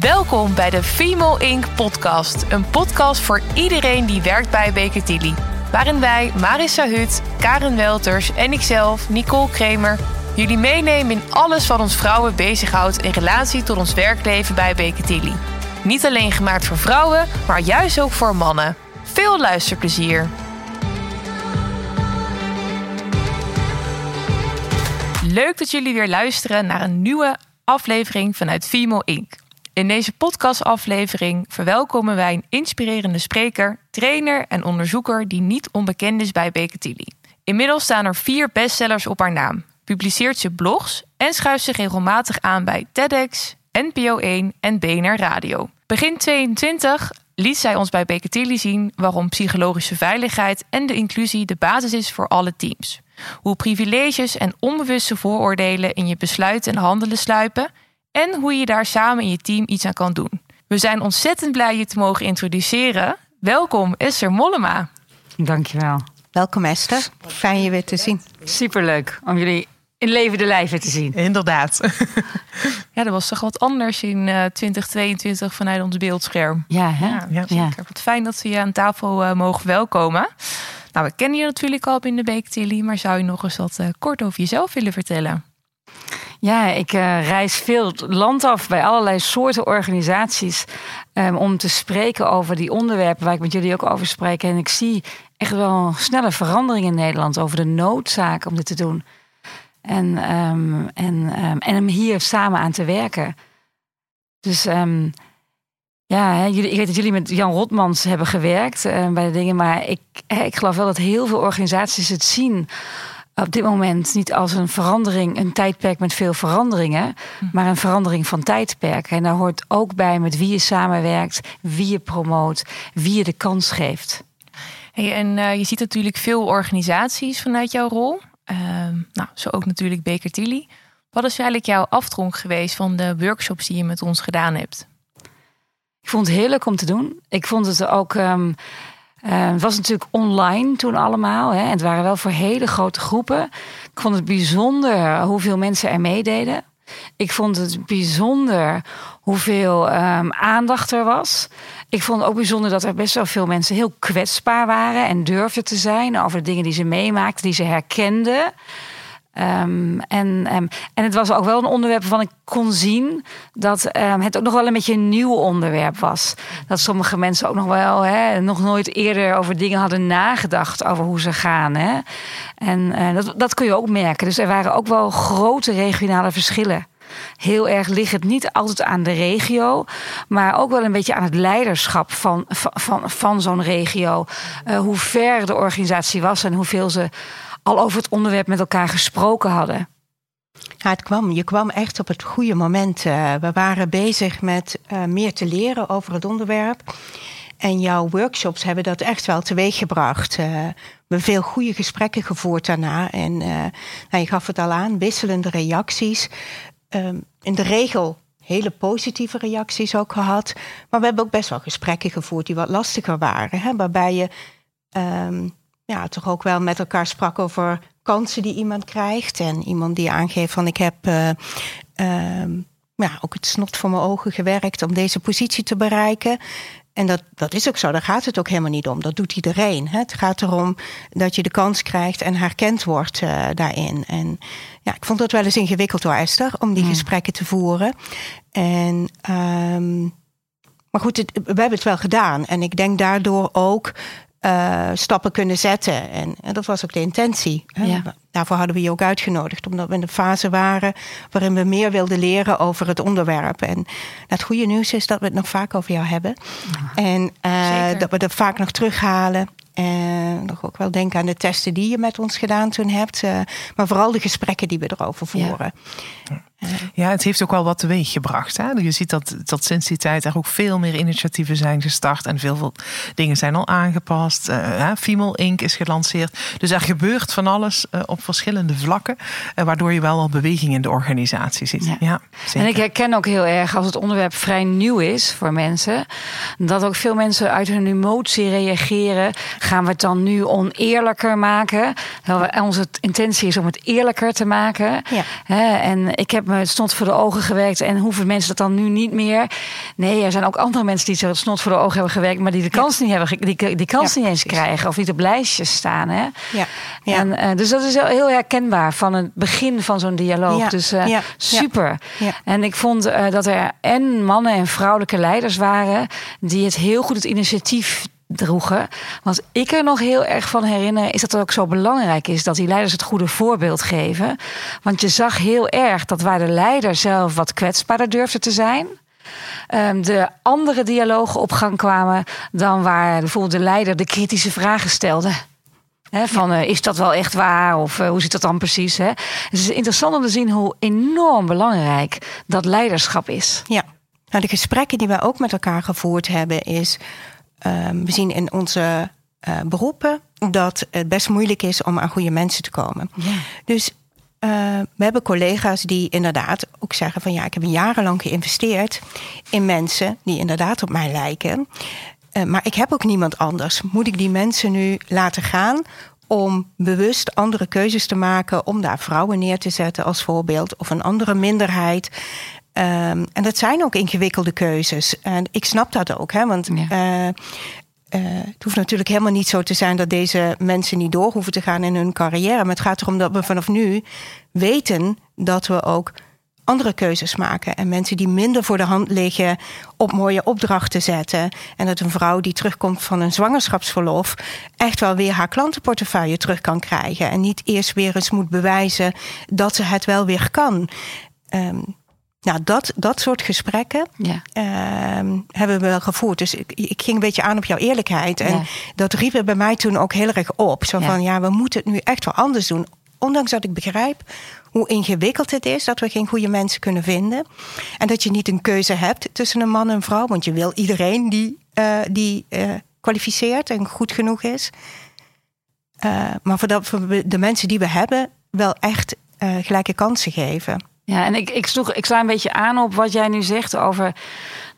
Welkom bij de Female Inc. podcast. Een podcast voor iedereen die werkt bij Baker. Waarin wij, Marissa Hut, Karen Welters en ikzelf, Nicole Kremer, jullie meenemen in alles wat ons vrouwen bezighoudt in relatie tot ons werkleven bij Baker. Niet alleen gemaakt voor vrouwen, maar juist ook voor mannen. Veel luisterplezier. Leuk dat jullie weer luisteren naar een nieuwe aflevering vanuit Female Inc. In deze podcastaflevering verwelkomen wij een inspirerende spreker, trainer en onderzoeker die niet onbekend is bij Beketili. Inmiddels staan er vier bestsellers op haar naam, publiceert ze blogs en schuift zich regelmatig aan bij TEDx, NPO 1 en BNR Radio. Begin 22 liet zij ons bij Beketili zien waarom psychologische veiligheid en de inclusie de basis is voor alle teams. Hoe privileges en onbewuste vooroordelen in je besluiten en handelen sluipen en hoe je daar samen in je team iets aan kan doen. We zijn ontzettend blij je te mogen introduceren. Welkom Esther Mollema. Dankjewel. Welkom Esther, fijn je weer te zien. Superleuk om jullie in levende lijven te zien. Inderdaad. ja, dat was toch wat anders in uh, eh, 2022 vanuit ons beeldscherm. Ja, hè? ja, zeker. Wat fijn dat we je aan tafel uh, mogen welkomen. Nou, we kennen je natuurlijk al in de Beek Tilly, maar zou je nog eens wat uh, kort over jezelf willen vertellen? Ja, ik uh, reis veel land af bij allerlei soorten organisaties um, om te spreken over die onderwerpen waar ik met jullie ook over spreek. En ik zie echt wel snelle verandering in Nederland over de noodzaak om dit te doen. En, um, en, um, en om hier samen aan te werken. Dus ja, hè, jullie, ik weet dat jullie met Jan Rotmans hebben gewerkt bij de dingen. Maar ik, ik geloof wel dat heel veel organisaties het zien op dit moment niet als een verandering, een tijdperk met veel veranderingen, hm. maar een verandering van tijdperk. En daar hoort ook bij met wie je samenwerkt, wie je promoot, wie je de kans geeft. Hey, en uh, je ziet natuurlijk veel organisaties vanuit jouw rol. Uh, nou, zo ook natuurlijk Baker Tilly. Wat is eigenlijk jouw aftronk geweest van de workshops die je met ons gedaan hebt? Ik vond het heerlijk om te doen. Ik vond het ook. Um, uh, het was natuurlijk online toen allemaal. Hè. Het waren wel voor hele grote groepen. Ik vond het bijzonder hoeveel mensen er meededen. Ik vond het bijzonder hoeveel um, aandacht er was. Ik vond het ook bijzonder dat er best wel veel mensen heel kwetsbaar waren en durfden te zijn over de dingen die ze meemaakten, die ze herkenden. Um, en, um, en het was ook wel een onderwerp waarvan ik kon zien dat um, het ook nog wel een beetje een nieuw onderwerp was. Dat sommige mensen ook nog wel hè, nog nooit eerder over dingen hadden nagedacht over hoe ze gaan. Hè. En uh, dat, dat kun je ook merken. Dus er waren ook wel grote regionale verschillen. Heel erg ligt het niet altijd aan de regio, maar ook wel een beetje aan het leiderschap van, van, van, zo'n regio. Uh, hoe ver de organisatie was en hoeveel ze al over het onderwerp met elkaar gesproken hadden? Ja, het kwam, je kwam echt op het goede moment. Uh, we waren bezig met uh, meer te leren over het onderwerp. En jouw workshops hebben dat echt wel teweeggebracht. Uh, we hebben veel goede gesprekken gevoerd daarna. En nou, je gaf het al aan, wisselende reacties. Ehm, in de regel hele positieve reacties ook gehad. Maar we hebben ook best wel gesprekken gevoerd die wat lastiger waren. Hè, waarbij je um, ja, toch ook wel met elkaar sprak over kansen die iemand krijgt. En iemand die aangeeft van ik heb uh, ja, ook het snot voor mijn ogen gewerkt om deze positie te bereiken. En dat, dat is ook zo, daar gaat het ook helemaal niet om. Dat doet iedereen. Hè? Het gaat erom dat je de kans krijgt en herkend wordt uh, daarin. En ja, ik vond dat wel eens ingewikkeld hoor, Esther, om die mm. gesprekken te voeren. En, um, maar goed, het, we hebben het wel gedaan. En ik denk daardoor ook uh, stappen kunnen zetten. En, en, dat was ook de intentie. Ja. Daarvoor hadden we je ook uitgenodigd, omdat we in de fase waren waarin we meer wilden leren over het onderwerp. En het goede nieuws is dat we het nog vaak over jou hebben. En uh, dat we er vaak nog terughalen. En nog ook wel denken aan de testen die je met ons gedaan toen hebt. Uh, maar vooral de gesprekken die we erover voeren. Ja. Ja, het heeft ook wel wat teweeg gebracht. Hè? Je ziet dat, dat sinds die tijd er ook veel meer initiatieven zijn gestart en veel, veel dingen zijn al aangepast. Uh, Female Inc. is gelanceerd. Dus er gebeurt van alles uh, op verschillende vlakken. Uh, waardoor je wel al beweging in de organisatie ziet. Ja. en ik herken ook heel erg als het onderwerp vrij nieuw is voor mensen. Dat ook veel mensen uit hun emotie reageren. Gaan we het dan nu oneerlijker maken? Onze intentie is om het eerlijker te maken. Ja. En ik heb me het snot voor de ogen gewerkt. En hoeven mensen dat dan nu niet meer? Nee, er zijn ook andere mensen die het snot voor de ogen hebben gewerkt. Maar die de kans niet hebben, die, die kans niet eens krijgen. Of niet op lijstjes staan. Hè? Ja. En, uh, dus dat is heel herkenbaar van het begin van zo'n dialoog. Dus uh, super. En ik vond uh, dat er en mannen en vrouwelijke leiders waren die het heel goed het initiatief droegen. Wat ik er nog heel erg van herinner, is dat het ook zo belangrijk is dat die leiders het goede voorbeeld geven. Want je zag heel erg dat waar de leider zelf wat kwetsbaarder durfde te zijn. Um, de andere dialogen op gang kwamen dan waar bijvoorbeeld de leider de kritische vragen stelde. Van uh, is dat wel echt waar? Of uh, hoe zit dat dan precies? Hè? Dus het is interessant om te zien hoe enorm belangrijk dat leiderschap is. Ja, nou, de gesprekken die wij ook met elkaar gevoerd hebben, is Ehm, we zien in onze uh, beroepen dat het best moeilijk is om aan goede mensen te komen. Ja. Dus we hebben collega's die inderdaad ook zeggen van ja, ik heb jarenlang geïnvesteerd in mensen die inderdaad op mij lijken. Uh, maar ik heb ook niemand anders. Moet ik die mensen nu laten gaan om bewust andere keuzes te maken, om daar vrouwen neer te zetten als voorbeeld, of een andere minderheid. Um, en dat zijn ook ingewikkelde keuzes. En ik snap dat ook, hè, want ja. uh, het hoeft natuurlijk helemaal niet zo te zijn dat deze mensen niet door hoeven te gaan in hun carrière. Maar het gaat erom dat we vanaf nu weten dat we ook andere keuzes maken. En mensen die minder voor de hand liggen op mooie opdrachten zetten. En dat een vrouw die terugkomt van een zwangerschapsverlof echt wel weer haar klantenportefeuille terug kan krijgen. En niet eerst weer eens moet bewijzen dat ze het wel weer kan. Um, nou, dat, dat soort gesprekken ja. uh, hebben we wel gevoerd. Dus ik, ik, ging een beetje aan op jouw eerlijkheid. En dat riep er bij mij toen ook heel erg op. Zo van, ja, we moeten het nu echt wel anders doen. Ondanks dat ik begrijp hoe ingewikkeld het is dat we geen goede mensen kunnen vinden. En dat je niet een keuze hebt tussen een man en een vrouw. Want je wil iedereen die, uh, die uh, kwalificeert en goed genoeg is. Uh, maar voor, dat, de mensen die we hebben, wel echt gelijke kansen geven. Ja, en ik, ik, sloeg, ik sla een beetje aan op wat jij nu zegt over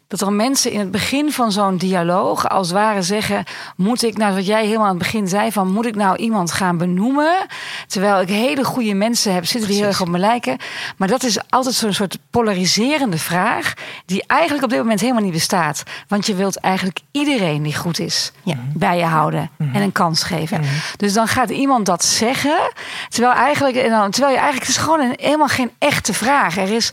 dat er mensen in het begin van zo'n dialoog als ware zeggen: Moet ik nou, wat jij helemaal aan het begin zei, van moet ik nou iemand gaan benoemen? Terwijl ik hele goede mensen heb zitten die heel erg op me lijken. Maar dat is altijd zo'n soort polariserende vraag, die eigenlijk op dit moment helemaal niet bestaat. Want je wilt eigenlijk iedereen die goed is ja. bij je houden mhm. en een kans geven. Mhm. Dus dan gaat iemand dat zeggen, terwijl, eigenlijk, terwijl je eigenlijk, het is gewoon een, helemaal geen echte vraag. Er is,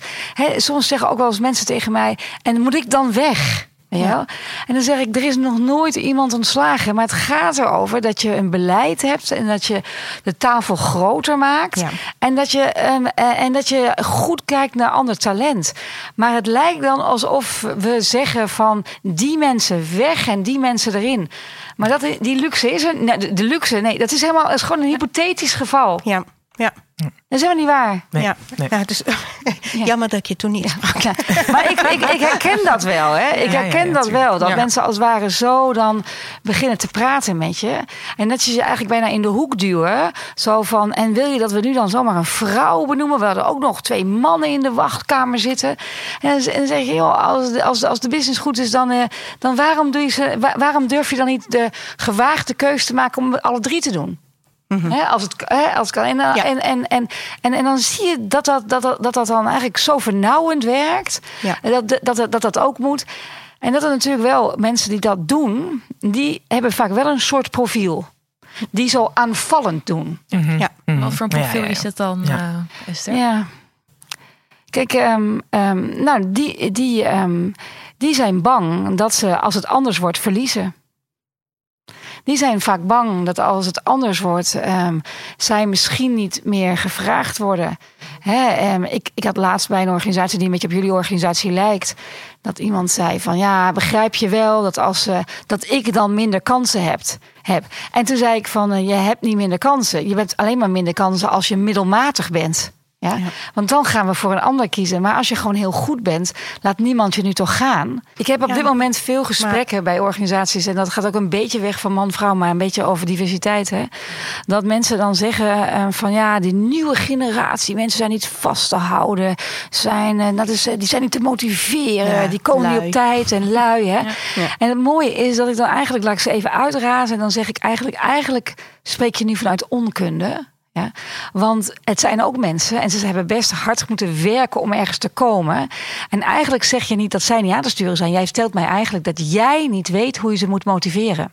soms zeggen ook wel eens mensen tegen mij: En moet ik dan weg. Ja. En dan zeg ik, er is nog nooit iemand ontslagen. Maar het gaat erover dat je een beleid hebt en dat je de tafel groter maakt. En, dat je, um, en dat je goed kijkt naar ander talent. Maar het lijkt dan alsof we zeggen van die mensen weg en die mensen erin. Maar dat, die luxe is er. Nee, de, luxe, nee, dat is helemaal is gewoon een hypothetisch geval. Ja, ja. Dat is helemaal niet waar. Nee, ja. Nee. ja dus, Jammer dat je toen niet sprak. Ja. Maar ik, ik, ik, herken dat wel. Hè. Ik herken dat wel. Dat mensen als het ware zo dan beginnen te praten met je. En dat je ze eigenlijk bijna in de hoek duwen. Zo van, en wil je dat we nu dan zomaar een vrouw benoemen? We hadden ook nog twee mannen in de wachtkamer zitten. En dan zeg je, joh, als, de, als, als de business goed is, dan, eh, dan waarom, doe je ze, waarom durf je dan niet de gewaagde keuze te maken om alle drie te doen? Mm als, het, als het kan. En, en, en, en, en, en, dan zie je dat dat, dat, dat, dat dan eigenlijk zo vernauwend werkt. Ja. Dat, dat, dat, dat dat ook moet. En dat er natuurlijk wel mensen die dat doen, die hebben vaak wel een soort profiel. Die zo aanvallend doen. Mm Ja. Mhm. Wat voor een profiel is dat dan, uh, Esther? Ja. Kijk, um, um, nou, die, die, um, die zijn bang dat ze, als het anders wordt, verliezen die zijn vaak bang dat als het anders wordt, um, zij misschien niet meer gevraagd worden. Hè, um, ik, ik had laatst bij een organisatie die een beetje op jullie organisatie lijkt, dat iemand zei van ja, begrijp je wel dat, als, uh, dat ik dan minder kansen heb, heb. En toen zei ik van uh, je hebt niet minder kansen. Je bent alleen maar minder kansen als je middelmatig bent. Ja? Want dan gaan we voor een ander kiezen. Maar als je gewoon heel goed bent, laat niemand je nu toch gaan. Ik heb op dit moment veel gesprekken bij organisaties. En dat gaat ook een beetje weg van man-vrouw, maar een beetje over diversiteit. Hè? Dat mensen dan zeggen uh, van ja, die nieuwe generatie, mensen zijn niet vast te houden. Zijn, uh, dat is, uh, die zijn niet te motiveren. Ja, die komen lui. niet op tijd en lui. Hè? En het mooie is dat ik dan eigenlijk, laat ik ze even uitrazen. En dan zeg ik eigenlijk, eigenlijk spreek je nu vanuit onkunde. Ja, want het zijn ook mensen en ze hebben best hard moeten werken om ergens te komen. En eigenlijk zeg je niet dat zij niet aan te sturen zijn. Jij stelt mij eigenlijk dat jij niet weet hoe je ze moet motiveren.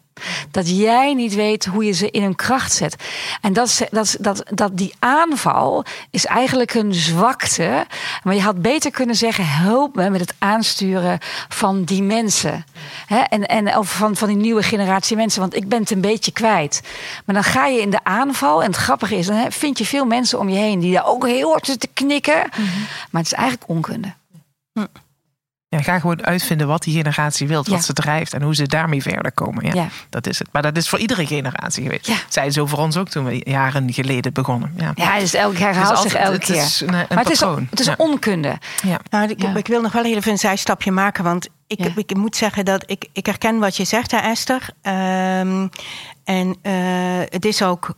Dat jij niet weet hoe je ze in hun kracht zet. En dat, dat, dat, dat die aanval is eigenlijk een zwakte. Maar je had beter kunnen zeggen: help me met het aansturen van die mensen. en, en of van, van die nieuwe generatie mensen. Want ik ben het een beetje kwijt. Maar dan ga je in de aanval. En het grappige is, dan vind je veel mensen om je heen die daar ook heel hard zitten knikken. Mhm. Maar het is eigenlijk onkunde. Hm. Ja, ga gewoon uitvinden wat die generatie wil, wat ze drijft en hoe ze daarmee verder komen. Ja, Dat is het. Maar dat is voor iedere generatie geweest. Ja. Zij zo voor ons ook toen we jaren geleden begonnen. Ja, ja dus elke keer herhaalt zich elke keer. Is een, een maar het is, het is onkunde. Ja. Nou, ik, ik, wil nog wel even een zijstapje maken, want ik, ik moet zeggen dat ik, ik herken wat je zegt, hè, Esther. Um, en uh, het is ook.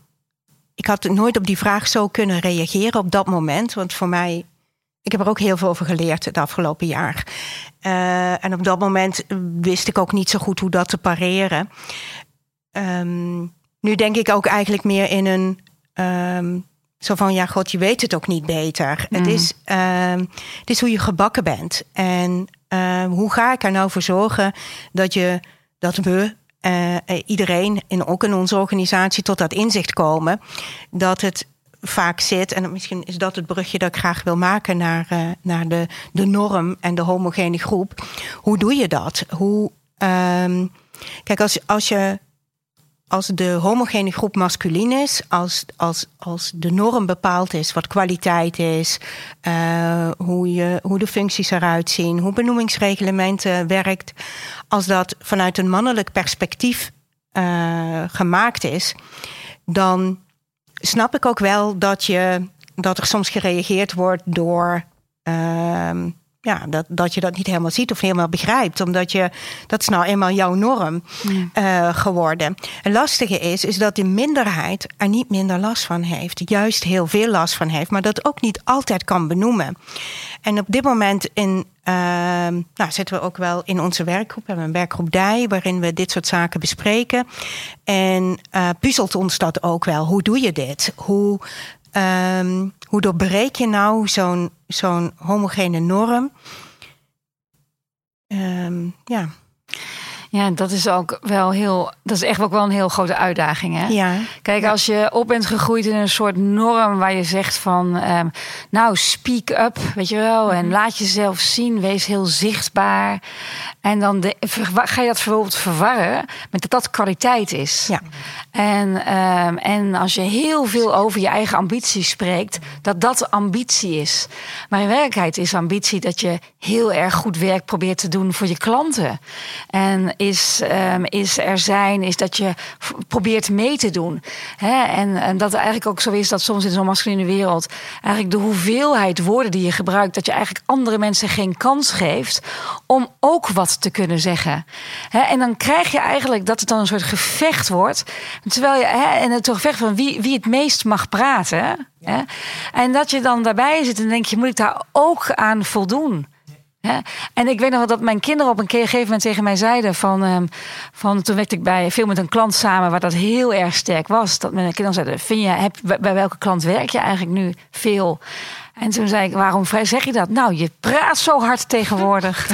Ik had nooit op die vraag zo kunnen reageren op dat moment. Want voor mij ik heb er ook heel veel over geleerd het afgelopen jaar. Uh, en op dat moment wist ik ook niet zo goed hoe dat te pareren. Um, nu denk ik ook eigenlijk meer in een. Um, zo van, ja, god, je weet het ook niet beter. Het, mm. is, um, het is hoe je gebakken bent. En hoe ga ik er nou voor zorgen dat, je, dat we, uh, iedereen, en ook in onze organisatie, tot dat inzicht komen. Dat het vaak zit. En misschien is dat het brugje dat ik graag wil maken naar, uh, naar de, de norm en de homogene groep. Hoe doe je dat? Hoe, um, kijk, als, als je als de homogene groep masculin is, als, als, als de norm bepaald is wat kwaliteit is, uh, hoe, je, hoe de functies eruit zien, hoe benoemingsreglementen werkt, als dat vanuit een mannelijk perspectief uh, gemaakt is, dan snap ik ook wel dat, je, dat er soms gereageerd wordt door. Uh, ja, dat, dat je dat niet helemaal ziet of helemaal begrijpt. Omdat je, dat is nou eenmaal jouw norm uh, geworden. Het lastige is, is dat de minderheid er niet minder last van heeft. Juist heel veel last van heeft. Maar dat ook niet altijd kan benoemen. En op dit moment in, uh, nou, zitten we ook wel in onze werkgroep. We hebben een werkgroep DIJ waarin we dit soort zaken bespreken. En uh, puzzelt ons dat ook wel. Hoe doe je dit? Hoe, um, hoe doorbreek je nou zo'n zo'n homogene norm? Um, ja. Ja, dat is ook wel heel. Dat is echt ook wel een heel grote uitdaging. Hè? Ja. Kijk, als je op bent gegroeid in een soort norm waar je zegt van. Um, nou, speak up, weet je wel. En mhm. laat jezelf zien, wees heel zichtbaar. En dan de, ga je dat bijvoorbeeld verwarren met dat dat kwaliteit is. Ja. En, um, en als je heel veel over je eigen ambitie spreekt, dat dat ambitie is. Maar in werkelijkheid is ambitie dat je heel erg goed werk probeert te doen voor je klanten. En is, um, is er zijn, is dat je probeert mee te doen. Hè? En, en dat het eigenlijk ook zo is dat soms in zo'n masculine wereld eigenlijk de hoeveelheid woorden die je gebruikt, dat je eigenlijk andere mensen geen kans geeft om ook wat te kunnen zeggen. En dan krijg je eigenlijk dat het dan een soort gevecht wordt. Terwijl je, hè, en het gevecht van wie, wie het meest mag praten. En dat je dan daarbij zit en denk je, moet ik daar ook aan voldoen? En ik weet nog dat mijn kinderen op een gegeven moment tegen mij zeiden: van, um, van toen werkte ik bij veel met een klant samen waar dat heel erg sterk was. Dat mijn kinderen zeiden: vind je, heb, bij welke klant werk je eigenlijk nu veel? En toen zei ik, waarom zeg je dat? Nou, je praat zo hard tegenwoordig.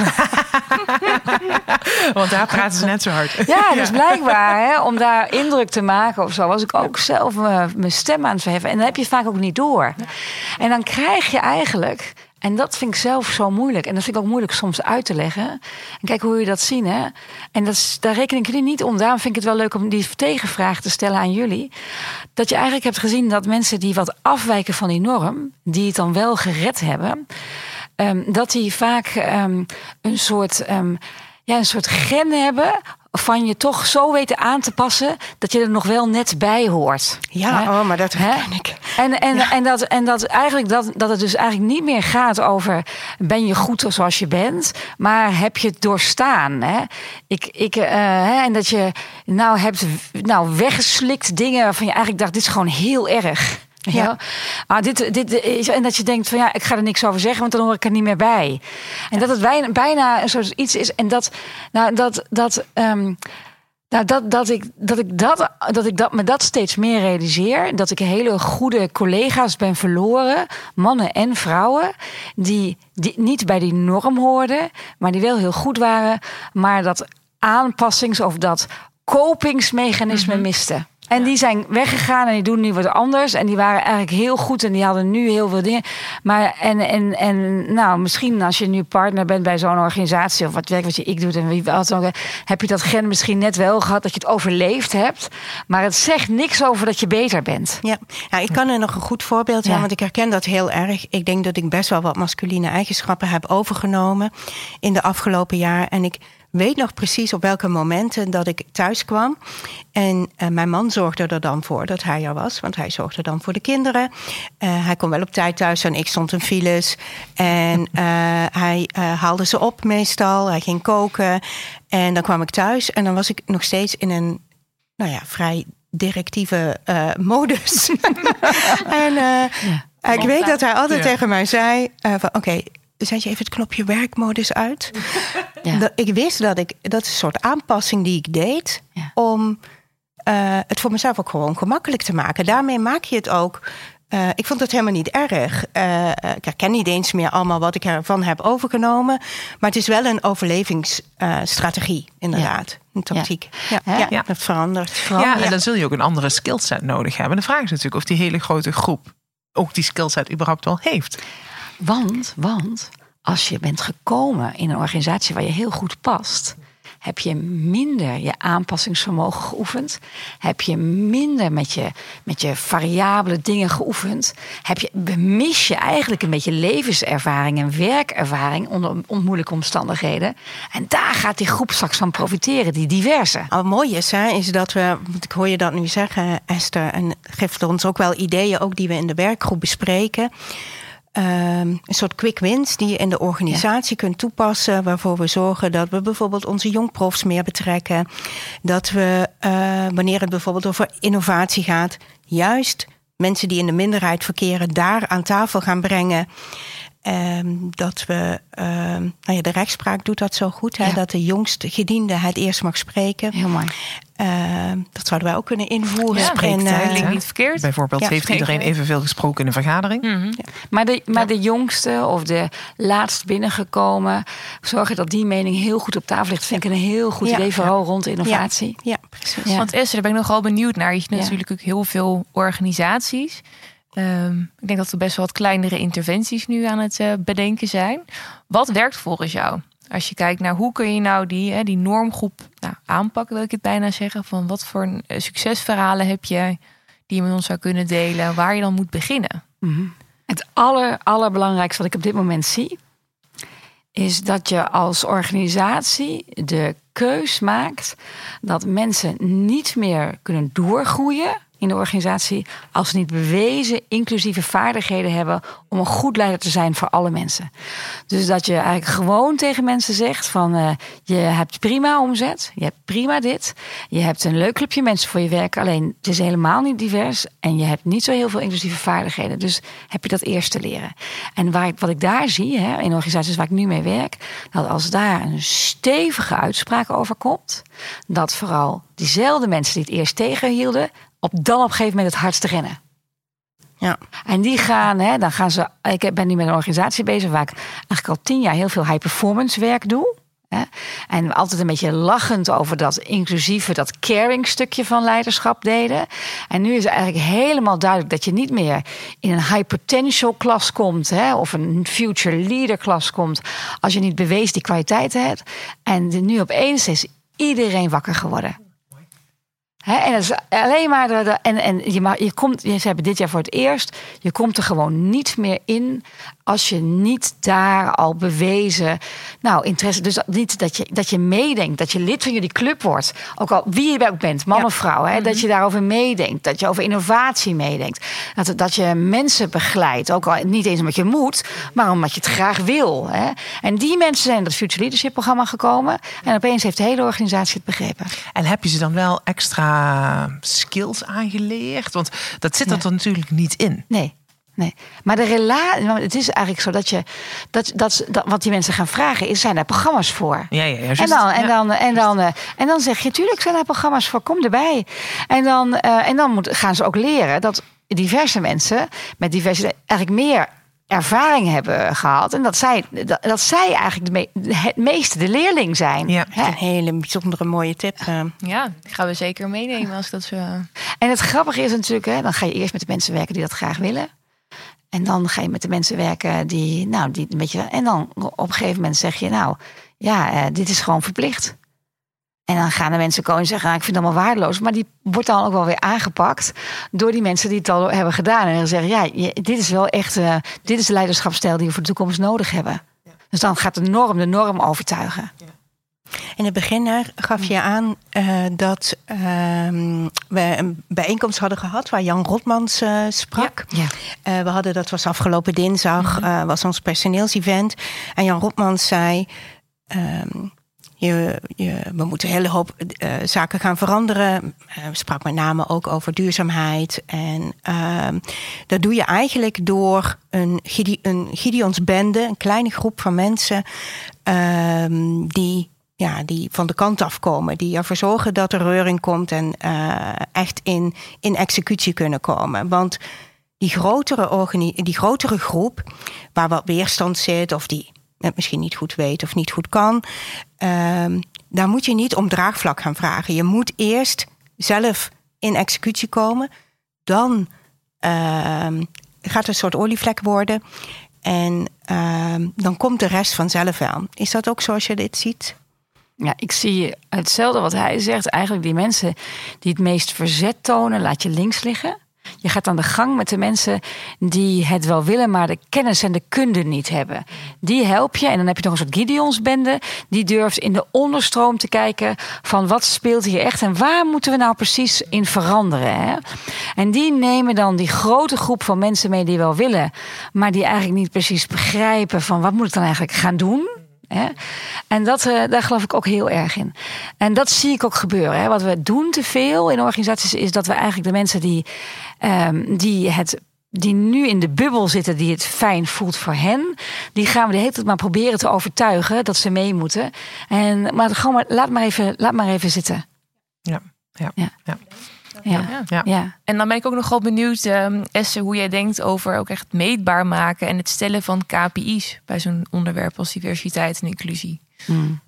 Want daar praten ze net zo hard. Ja, dus blijkbaar, hè, om daar indruk te maken of zo, was ik ook zelf eh, mijn stem aan het verheffen. En dan heb je vaak ook niet door. En dan krijg je eigenlijk en dat vind ik zelf zo moeilijk. En dat vind ik ook moeilijk soms uit te leggen. En kijk hoe je dat zien. Hè? En dat daar reken ik jullie niet om. Daarom vind ik het wel leuk om die tegenvraag te stellen aan jullie. Dat je eigenlijk hebt gezien dat mensen die wat afwijken van die norm, die het dan wel gered hebben, um, dat die vaak um, een soort. Um, ja, een soort gen hebben van je toch zo weten aan te passen dat je er nog wel net bij hoort. Ja, oh, maar dat herken ik. En, en, en, dat, en dat eigenlijk dat, dat het dus eigenlijk niet meer gaat over ben je goed zoals je bent, maar heb je het doorstaan. Hè? Ik, ik, uh, hè, en dat je nou hebt nou, weggeslikt dingen waarvan je eigenlijk dacht, dit is gewoon heel erg. Ja. Maar dit, dit is, en dat je denkt van ja, ik ga er niks over zeggen, want dan hoor ik er niet meer bij. En dat het bijna, bijna een soort iets is. En dat, nou, dat, dat, um, nou, dat, dat, ik, dat, ik dat, dat ik dat, me dat steeds meer realiseer. Dat ik hele goede collega's ben verloren, mannen en vrouwen, die, die niet bij die norm hoorden, maar die wel heel goed waren, maar dat aanpassings- of dat kopingsmechanisme mm misten. En die zijn weggegaan en die doen nu wat anders. En die waren eigenlijk heel goed en die hadden nu heel veel dingen. Maar en, en, en nou, misschien als je nu partner bent bij zo'n organisatie of wat werk wat je ik doet en wie wat ook, heb je dat gen misschien net wel gehad dat je het overleefd hebt. Maar het zegt niks over dat je beter bent. Ja, nou, ik kan er nog een goed voorbeeld zijn, want ik herken dat heel erg. Ik denk dat ik best wel wat masculine eigenschappen heb overgenomen in de afgelopen jaar. En ik weet nog precies op welke momenten dat ik thuis kwam. En uh, mijn man zorgde er dan voor dat hij er was, want hij zorgde dan voor de kinderen. Uh, hij kon wel op tijd thuis en ik stond in files. En uh, hij haalde ze op meestal, hij ging koken. En dan kwam ik thuis en dan was ik nog steeds in een, nou ja, vrij directieve modus. en ja. ik weet dat hij altijd tegen mij zei: van oké, zet je even het knopje werkmodus uit. Ja. ik wist dat ik, dat is een soort aanpassing die ik deed om uh, het voor mezelf ook gewoon gemakkelijk te maken. Daarmee maak je het ook. Uh, ik vond het helemaal niet erg. Uh, ik herken niet eens meer allemaal wat ik ervan heb overgenomen. Maar het is wel een overlevingsstrategie, inderdaad. Een tactiek. Ja. Ja, dat verandert. Ja, en dan zul je ook een andere skillset nodig hebben. De vraag is natuurlijk of die hele grote groep ook die skillset überhaupt wel heeft. Want, want als je bent gekomen in een organisatie waar je heel goed past, heb je minder je aanpassingsvermogen geoefend? Heb je minder met je, met je variabele dingen geoefend? Heb je, mis je eigenlijk een beetje levenservaring en werkervaring onder, onder moeilijke omstandigheden? En daar gaat die groep straks van profiteren, die diverse. Wat mooi is, hè, is dat we, ik hoor je dat nu zeggen, Esther, en geeft ons ook wel ideeën, ook die we in de werkgroep bespreken. Um, een soort quick wins die je in de organisatie kunt toepassen. Waarvoor we zorgen dat we bijvoorbeeld onze jongprofs meer betrekken. Dat we, uh, wanneer het bijvoorbeeld over innovatie gaat, juist mensen die in de minderheid verkeren daar aan tafel gaan brengen. Um, dat we, um, nou ja, de rechtspraak doet dat zo goed, hè, dat de jongste gediende het eerst mag spreken. Heel mooi. Uh, dat zouden wij ook kunnen invoeren. Ja, en, uh, niet verkeerd. Bijvoorbeeld, heeft iedereen evenveel gesproken in een vergadering? Mm -hmm. Maar, de, maar de jongste of de laatst binnengekomen, zorgen dat die mening heel goed op tafel ligt. Vind ik een heel goed idee, vooral rond innovatie. Ja, precies. Want Esther, daar ben ik nogal benieuwd naar. Je hebt natuurlijk ook heel veel organisaties. Um, ik denk dat er best wel wat kleinere interventies nu aan het uh, bedenken zijn. Wat werkt volgens jou? Als je kijkt naar hoe kun je nou die, hè, die normgroep nou, aanpakken, wil ik het bijna zeggen. Van wat voor uh, succesverhalen heb je die je met ons zou kunnen delen, waar je dan moet beginnen? -hmm. Het aller, allerbelangrijkste wat ik op dit moment zie, is dat je als organisatie de keus maakt dat mensen niet meer kunnen doorgroeien in de organisatie als ze niet bewezen inclusieve vaardigheden hebben om een goed leider te zijn voor alle mensen. Dus dat je eigenlijk gewoon tegen mensen zegt van uh, je hebt prima omzet, je hebt prima dit, je hebt een leuk clubje mensen voor je werk, alleen het is helemaal niet divers en je hebt niet zo heel veel inclusieve vaardigheden. Dus heb je dat eerst te leren. En waar ik, wat ik daar zie hè, in organisaties waar ik nu mee werk, dat als daar een stevige uitspraak over komt, dat vooral diezelfde mensen die het eerst tegenhielden, op dan op een gegeven moment het hardste rennen. Ja. En die gaan, hè, dan gaan ze. Ik ben nu met een organisatie bezig waar ik eigenlijk al tien jaar heel veel high performance werk doe. Hè. En altijd een beetje lachend over dat inclusieve, dat caring stukje van leiderschap deden. En nu is het eigenlijk helemaal duidelijk dat je niet meer in een high potential klas komt, hè, of een future leader klas komt, als je niet bewezen die kwaliteiten hebt. En nu opeens is iedereen wakker geworden. en dat is alleen maar. En en je, mag, je komt, ze hebben dit jaar voor het eerst. Je komt er gewoon niet meer in als je niet daar al bewezen. Nou, interesse. Dus niet dat je, dat je meedenkt, dat je lid van jullie club wordt. Ook al wie je ook bent, man of vrouw. Hè, Dat je mhm. daarover meedenkt. Dat je over innovatie meedenkt. Dat, dat je mensen begeleidt. Ook al niet eens omdat je moet, maar omdat je het graag wil. Hè. En die mensen zijn in het Future Leadership programma gekomen. En opeens heeft de hele organisatie het begrepen. En heb je ze dan wel extra skills aangeleerd? Want dat zit er natuurlijk niet in. Nee. Nee, maar de relatie, het is eigenlijk zo dat je dat, dat, dat wat die mensen gaan vragen is: zijn er programma's voor? Ja, ja, ja en dan, en dan, en dan, eh, en dan zeg je: tuurlijk zijn er programma's voor, kom erbij. En dan, uh, en dan moet, gaan ze ook leren dat diverse mensen met diverse eigenlijk meer ervaring hebben gehad. En dat zij, dat, dat zij eigenlijk de het meeste de leerling zijn. Ja, een hele bijzondere mooie tip. Eh. Ja, die gaan we zeker meenemen als dat zo. En het grappige is natuurlijk, hè, dan ga je eerst met de mensen werken die dat graag willen. En dan ga je met de mensen werken die, nou, die een beetje. En dan op een gegeven moment zeg je, nou, ja, eh, dit is gewoon verplicht. En dan gaan de mensen komen en zeggen, nou, ik vind het allemaal waardeloos. Maar die wordt dan ook wel weer aangepakt door die mensen die het al hebben gedaan. En dan zeggen, ja, dit is wel echt, uh, dit is de leiderschapsstijl die we voor de toekomst nodig hebben. Dus dan gaat de norm de norm overtuigen. In het begin gaf je aan uh, dat uh, we een bijeenkomst hadden gehad waar Jan Rotmans uh, sprak. Ja. Uh, we hadden, dat was afgelopen dinsdag, mm was ons personeelsevent. En Jan Rotmans zei. Um, je, je, we moeten een hele hoop uh, zaken gaan veranderen. Uh, sprak met name ook over duurzaamheid. En uh, dat doe je eigenlijk door een, een Gideonsbende, een kleine groep van mensen ehm, die, ja, die van de kant afkomen. Die ervoor zorgen dat er reuring komt en uh, echt in, in executie kunnen komen. Want die grotere, die grotere groep, waar wat weerstand zit, of die het misschien niet goed weet of niet goed kan, uh, daar moet je niet om draagvlak gaan vragen. Je moet eerst zelf in executie komen, dan uh, gaat het een soort olievlek worden. En uh, dan komt de rest vanzelf wel. Is dat ook zoals je dit ziet? Ja, ik zie hetzelfde wat hij zegt. Eigenlijk die mensen die het meest verzet tonen, laat je links liggen. Je gaat aan de gang met de mensen die het wel willen, maar de kennis en de kunde niet hebben. Die help je. En dan heb je nog een soort Gideonsbende. Die durft in de onderstroom te kijken van wat speelt hier echt en waar moeten we nou precies in veranderen. Hè? En die nemen dan die grote groep van mensen mee die wel willen, maar die eigenlijk niet precies begrijpen van wat moet ik dan eigenlijk gaan doen. Hè? En dat, uh, daar geloof ik ook heel erg in. En dat zie ik ook gebeuren. Hè? Wat we doen te veel in organisaties is dat we eigenlijk de mensen die, um, die het die nu in de bubbel zitten, die het fijn voelt voor hen, die gaan we de hele tijd maar proberen te overtuigen dat ze mee moeten. En, maar gewoon maar, laat maar even, laat maar even zitten. Ja, ja, ja. ja. Ja. Ja. ja. En dan ben ik ook nog wel benieuwd, um, Esse, hoe jij denkt over ook echt meetbaar maken en het stellen van KPI's bij zo'n onderwerp als diversiteit en inclusie. Hmm.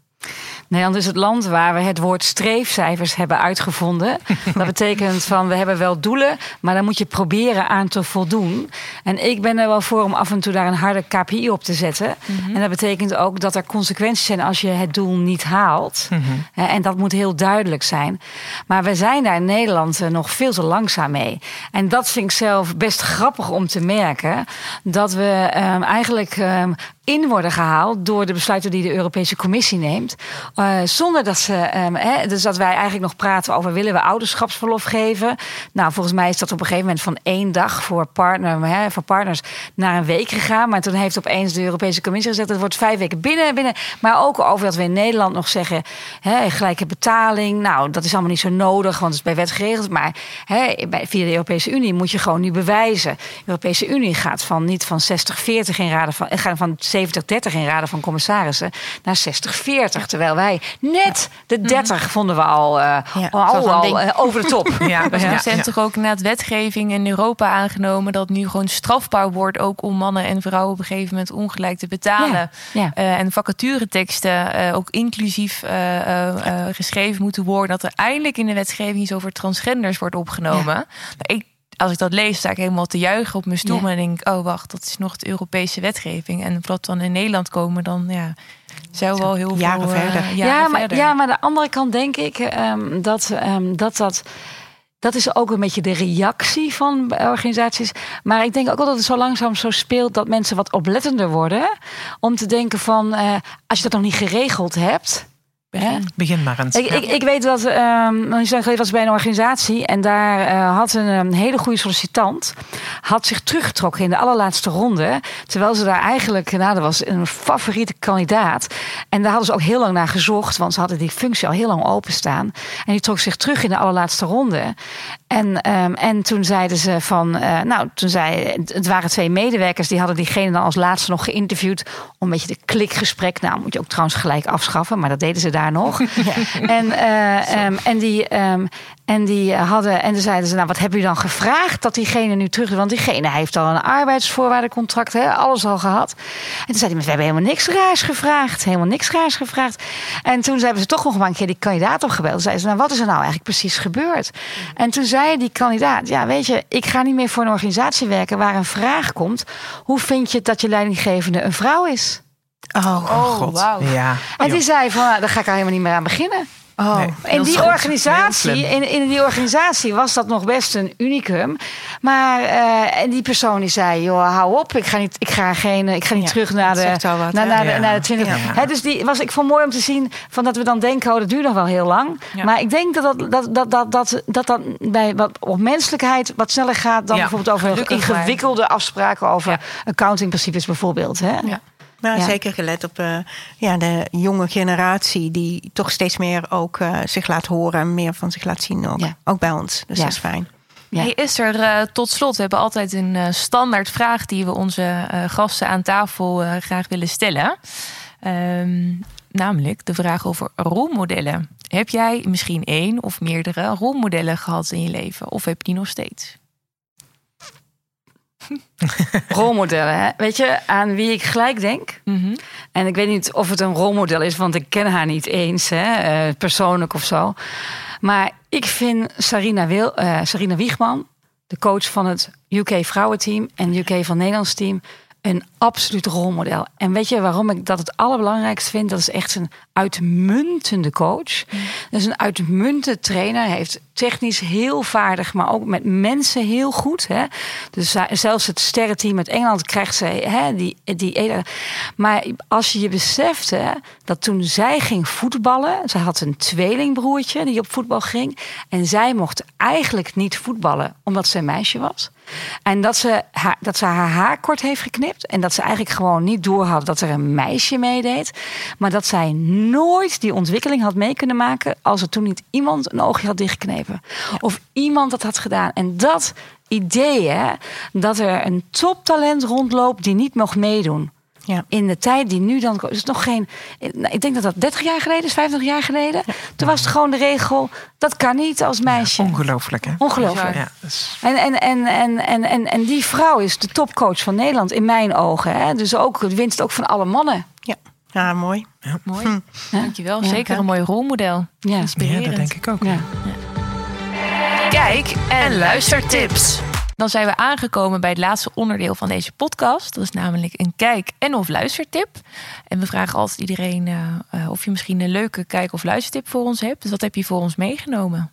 Nederland is het land waar we het woord streefcijfers hebben uitgevonden. Dat betekent van we hebben wel doelen, maar dan moet je proberen aan te voldoen. En ik ben er wel voor om af en toe daar een harde KPI op te zetten. Mhm. En dat betekent ook dat er consequenties zijn als je het doel niet haalt. Mhm. En dat moet heel duidelijk zijn. Maar we zijn daar in Nederland eh, nog veel te langzaam mee. En dat vind ik zelf best grappig om te merken. Dat we um, eigenlijk um, in worden gehaald door de besluiten die de Europese Commissie neemt. Uh, zonder dat ze. Um, hè, dus dat wij eigenlijk nog praten over willen we ouderschapsverlof geven. Nou, volgens mij is dat op een gegeven moment van één dag voor, partner, hè, voor partners naar een week gegaan. Maar toen heeft opeens de Europese Commissie gezegd: het wordt vijf weken binnen. binnen. Maar ook over dat we in Nederland nog zeggen: hè, gelijke betaling. Nou, dat is allemaal niet zo nodig, want het is bij wet geregeld. Maar hè, via de Europese Unie moet je gewoon nu bewijzen. De Europese Unie gaat van niet van 60-40 in raden van, gaat van 70-30 in raden van commissarissen naar 60-40. Terwijl wij net de 30 mhm. vonden we al, uh, ja, al, al uh, over de top. ja, er zijn toch ook net wetgeving in Europa aangenomen dat nu gewoon strafbaar wordt ook om mannen en vrouwen op een gegeven moment ongelijk te betalen. Ja, uh, en vacatureteksten ook inclusief geschreven moeten worden. Dat er eindelijk in de wetgeving iets over transgenders wordt opgenomen. Ik als ik dat lees, sta ik helemaal te juichen op mijn stoel. En denk oh wacht, dat is nog de Europese wetgeving. En wat dan in Nederland komen, dan ja, Zijn wel heel jaren veel, verder. Uh, ja, maar, verder. ja, maar de andere kant denk ik um, dat, um, dat dat. Dat is ook een beetje de reactie van organisaties. Maar ik denk ook wel dat het zo langzaam zo speelt dat mensen wat oplettender worden. Om te denken van, uh, als je dat nog niet geregeld hebt, Begin, begin maar eens. Ik, ik, ik weet dat, um, nog geleden was bij een organisatie en daar uh, had een, een, hele goede sollicitant had zich teruggetrokken in de allerlaatste ronde, terwijl ze daar eigenlijk, nou, dat was een favoriete kandidaat. En daar hadden ze ook heel lang naar gezocht, want ze hadden die functie al heel lang openstaan. En die trok zich terug in de allerlaatste ronde. En, um, en toen zeiden ze van, uh, nou, toen zei het waren twee medewerkers die hadden diegene dan als laatste nog geïnterviewd om een beetje de klikgesprek, nou moet je ook trouwens gelijk afschaffen, maar dat deden ze daar nog. Ja. En, uh, um, en, die, um, en die hadden, en dan zeiden ze, nou, wat heb je dan gevraagd dat diegene nu terug is? Want diegene heeft al een arbeidsvoorwaardencontract, hè, alles al gehad. En toen zei hij, we hebben helemaal niks raars gevraagd. Helemaal niks raars gevraagd. En toen hebben ze toch nog maar een keer die kandidaat opgebeld. Zeiden ze, nou, wat is er nou eigenlijk precies gebeurd? En toen zei die kandidaat, ja, weet je, ik ga niet meer voor een organisatie werken waar een vraag komt. Hoe vind je dat je leidinggevende een vrouw is? Oh, oh god. Wow. Ja. En die zei van, nou, daar ga ik al helemaal niet meer aan beginnen. Oh, nee, in, die organisatie, in, in die organisatie was dat nog best een unicum. Maar uh, en die persoon die zei: joh, hou op, ik ga niet, ik ga geen, ik ga niet ja, terug naar de, wat, naar, naar, ja. de, naar de 20. Ja. He, dus die was ik vond mooi om te zien van dat we dan denken: oh, dat duurt nog wel heel lang. Maar ik denk dat dat, dat, dat, dat, dat, dat, dat bij wat op menselijkheid wat sneller gaat dan bijvoorbeeld over Gelukkig ingewikkelde afspraken over accountingprincipes bijvoorbeeld. Hè? Ja. Nou, ja. zeker gelet op uh, ja, de jonge generatie die toch steeds meer ook uh, zich laat horen en meer van zich laat zien ook, ja. ook bij ons. Dus ja. dat is fijn. Hey, is er uh, tot slot, we hebben altijd een uh, standaard vraag die we onze uh, gasten aan tafel graag willen stellen. Um, namelijk de vraag over rolmodellen. Heb jij misschien één of meerdere rolmodellen gehad in je leven? Of heb je die nog steeds? rolmodellen. Hè? Weet je, aan wie ik gelijk denk? Mm -hmm. En ik weet niet of het een rolmodel is, want ik ken haar niet eens, hè, uh, persoonlijk of zo. Maar ik vind Sarina, Wil, uh, Sarina Wiegman, de coach van het UK vrouwenteam en UK van Nederlands team, een absoluut rolmodel. En weet je waarom ik dat het allerbelangrijkste vind? Dat is echt een uitmuntende coach. Mm. Dat is een uitmuntende trainer. Hij heeft technisch heel vaardig, maar ook met mensen heel goed. Hè? Dus zelfs het sterrenteam uit Engeland krijgt ze hè, die, die. Maar als je je beseft hè, dat toen zij ging voetballen, zij had een tweelingbroertje die op voetbal ging. En zij mocht eigenlijk niet voetballen omdat ze een meisje was. En dat ze, haar, dat ze haar haar kort heeft geknipt. En dat ze eigenlijk gewoon niet doorhad dat er een meisje meedeed. Maar dat zij nooit die ontwikkeling had mee kunnen maken. als er toen niet iemand een oogje had dichtgeknepen. Of iemand dat had gedaan. En dat idee, hè, dat er een toptalent rondloopt die niet mocht meedoen. Ja. In de tijd die nu dan. is nog geen. Ik denk dat dat 30 jaar geleden is, 50 jaar geleden. Ja. Toen was het gewoon de regel. Dat kan niet als meisje. Ja, ongelooflijk, hè? Ongelooflijk. Ja, dus... en, en, en, en, en, en, en die vrouw is de topcoach van Nederland in mijn ogen. Hè? Dus ook het winst ook van alle mannen. Ja, ja mooi. Ja. Mooi. Hm. Dankjewel. Zeker een mooi rolmodel. Ja. Inspirerend. Ja, dat denk ik ook. Ja. Kijk en luistertips. Dan zijn we aangekomen bij het laatste onderdeel van deze podcast. Dat is namelijk een kijk- en of luistertip. En we vragen altijd iedereen uh, uh, of je misschien een leuke kijk- of luistertip voor ons hebt. Dus wat heb je voor ons meegenomen?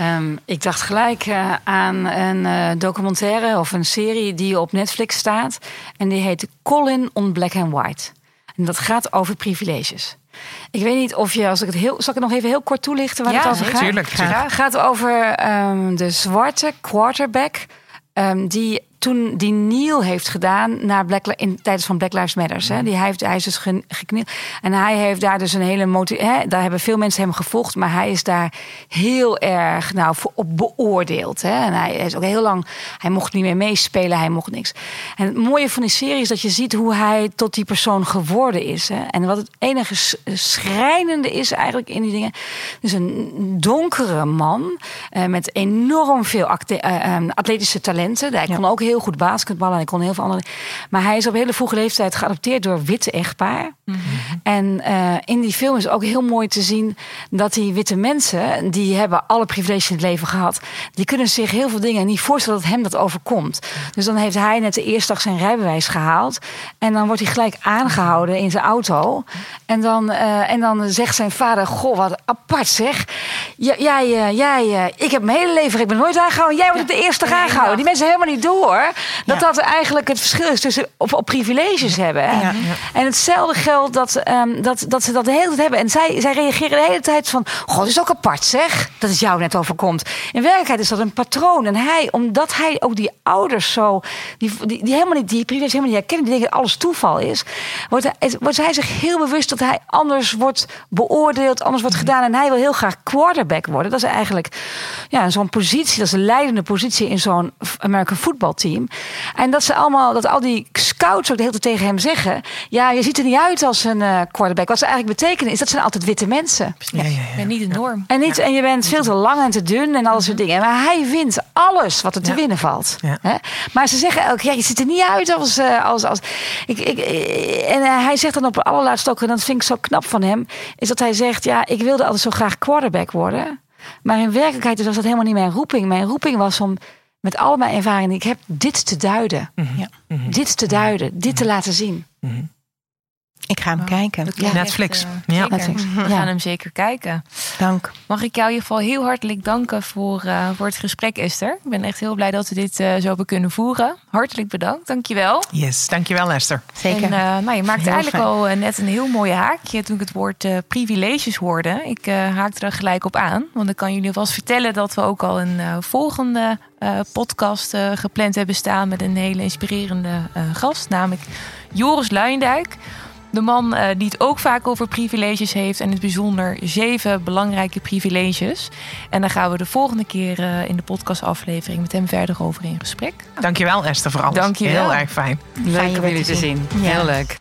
Um, ik dacht gelijk uh, aan een documentaire of een serie die op Netflix staat. En die heet Colin on Black and White. En dat gaat over privileges. Ik weet niet of je, als ik het heel, zal ik het nog even heel kort toelichten waar ja, het over gaat? Tuurlijk, tuurlijk. Het gaat over um, de zwarte quarterback um, die toen die Neil heeft gedaan naar Black, in tijdens van Black Lives Matters. Hè, die hij, heeft, hij is dus geknield. En hij heeft daar dus een hele motie. Hè, daar hebben veel mensen hem gevolgd. Maar hij is daar heel erg nou, voor op beoordeeld. Hè. En hij is ook heel lang. Hij mocht niet meer meespelen. Hij mocht niks. En het mooie van die serie is dat je ziet hoe hij tot die persoon geworden is. Hè. En wat het enige schrijnende is eigenlijk in die dingen. Dus een donkere man. Uh, met enorm veel uh, atletische talenten. Hij kon ook heel heel goed basketballen en ik kon heel veel andere. Maar hij is op hele vroege leeftijd geadopteerd door witte echtpaar. Mhm. Mm -hmm. En in die film is ook heel mooi te zien dat die witte mensen, die hebben alle privileges in het leven gehad, die kunnen zich heel veel dingen niet voorstellen dat hem dat overkomt. Dus dan heeft hij net de eerste dag zijn rijbewijs gehaald. En dan wordt hij gelijk aangehouden in zijn auto. En dan, en dan zegt zijn vader: Goh, wat apart zeg. Jij, jij, ik heb mijn hele leven ik ben nooit aangehouden. Jij wordt de eerste aangehouden. Die mensen helemaal niet door dat dat eigenlijk het verschil is tussen op, op privileges hebben. En hetzelfde geldt dat, um, dat, dat ze dat de hele tijd hebben. En zij, zij reageren de hele tijd van: God, dat is ook apart zeg. Dat het jou net overkomt. In werkelijkheid is dat een patroon. En hij, omdat hij ook die ouders zo, die, die, die helemaal niet, die privileges helemaal niet herkennen, die denken dat alles toeval is, wordt hij, wordt hij zich heel bewust dat hij anders wordt beoordeeld, anders wordt gedaan. En hij wil heel graag quarterback worden. Dat is eigenlijk ja, zo'n positie, dat is een leidende positie in zo'n American voetbalteam. En dat ze allemaal, dat al die scouts ook de hele tijd tegen hem zeggen: Ja, je ziet er niet uit als een uh, quarterback. Wat ze eigenlijk betekenen is dat zijn altijd witte mensen. Ja, ja, ja. niet de norm. En, niet, en je bent veel te lang en te dun en al soort dingen. Maar hij wint alles wat er te winnen valt. Maar ze zeggen ook: Ja, je ziet er niet uit als. Uh, als, als ik, ik, en uh, hij zegt dan op het allerlaatste ook, en dat vind ik zo knap van hem, is dat hij zegt: Ja, ik wilde altijd zo graag quarterback worden. Maar in werkelijkheid was dat helemaal niet mijn roeping. Mijn roeping was om met al mijn ervaringen die ik heb, dit te duiden. Mhm. Ja. Mhm. Dit te duiden, dit te laten zien. Mhm. Ik ga hem kijken. Ja. Netflix. Uh, ja. Netflix. We gaan hem zeker kijken. Dank. Mag ik jou in ieder geval heel hartelijk danken voor, uh, voor het gesprek, Esther. Ik ben echt heel blij dat we dit uh, zo hebben kunnen voeren. Hartelijk bedankt. Dankjewel. Yes, dankjewel Esther. Zeker. En, nou, je maakte eigenlijk al net een heel mooie haakje toen ik het woord privileges hoorde. Ik haakte er gelijk op aan. Want ik kan jullie alvast vertellen dat we ook al een volgende podcast gepland hebben staan... met een hele inspirerende gast, namelijk Joris Luindijk... De man uh, die het ook vaak over privileges heeft. En in het bijzonder zeven belangrijke privileges. En daar gaan we de volgende keer uh, in de podcastaflevering met hem verder over in gesprek. Dankjewel Esther voor alles. Dankjewel. Heel erg fijn. Leuk om jullie te zien. zien. Ja. Heel leuk.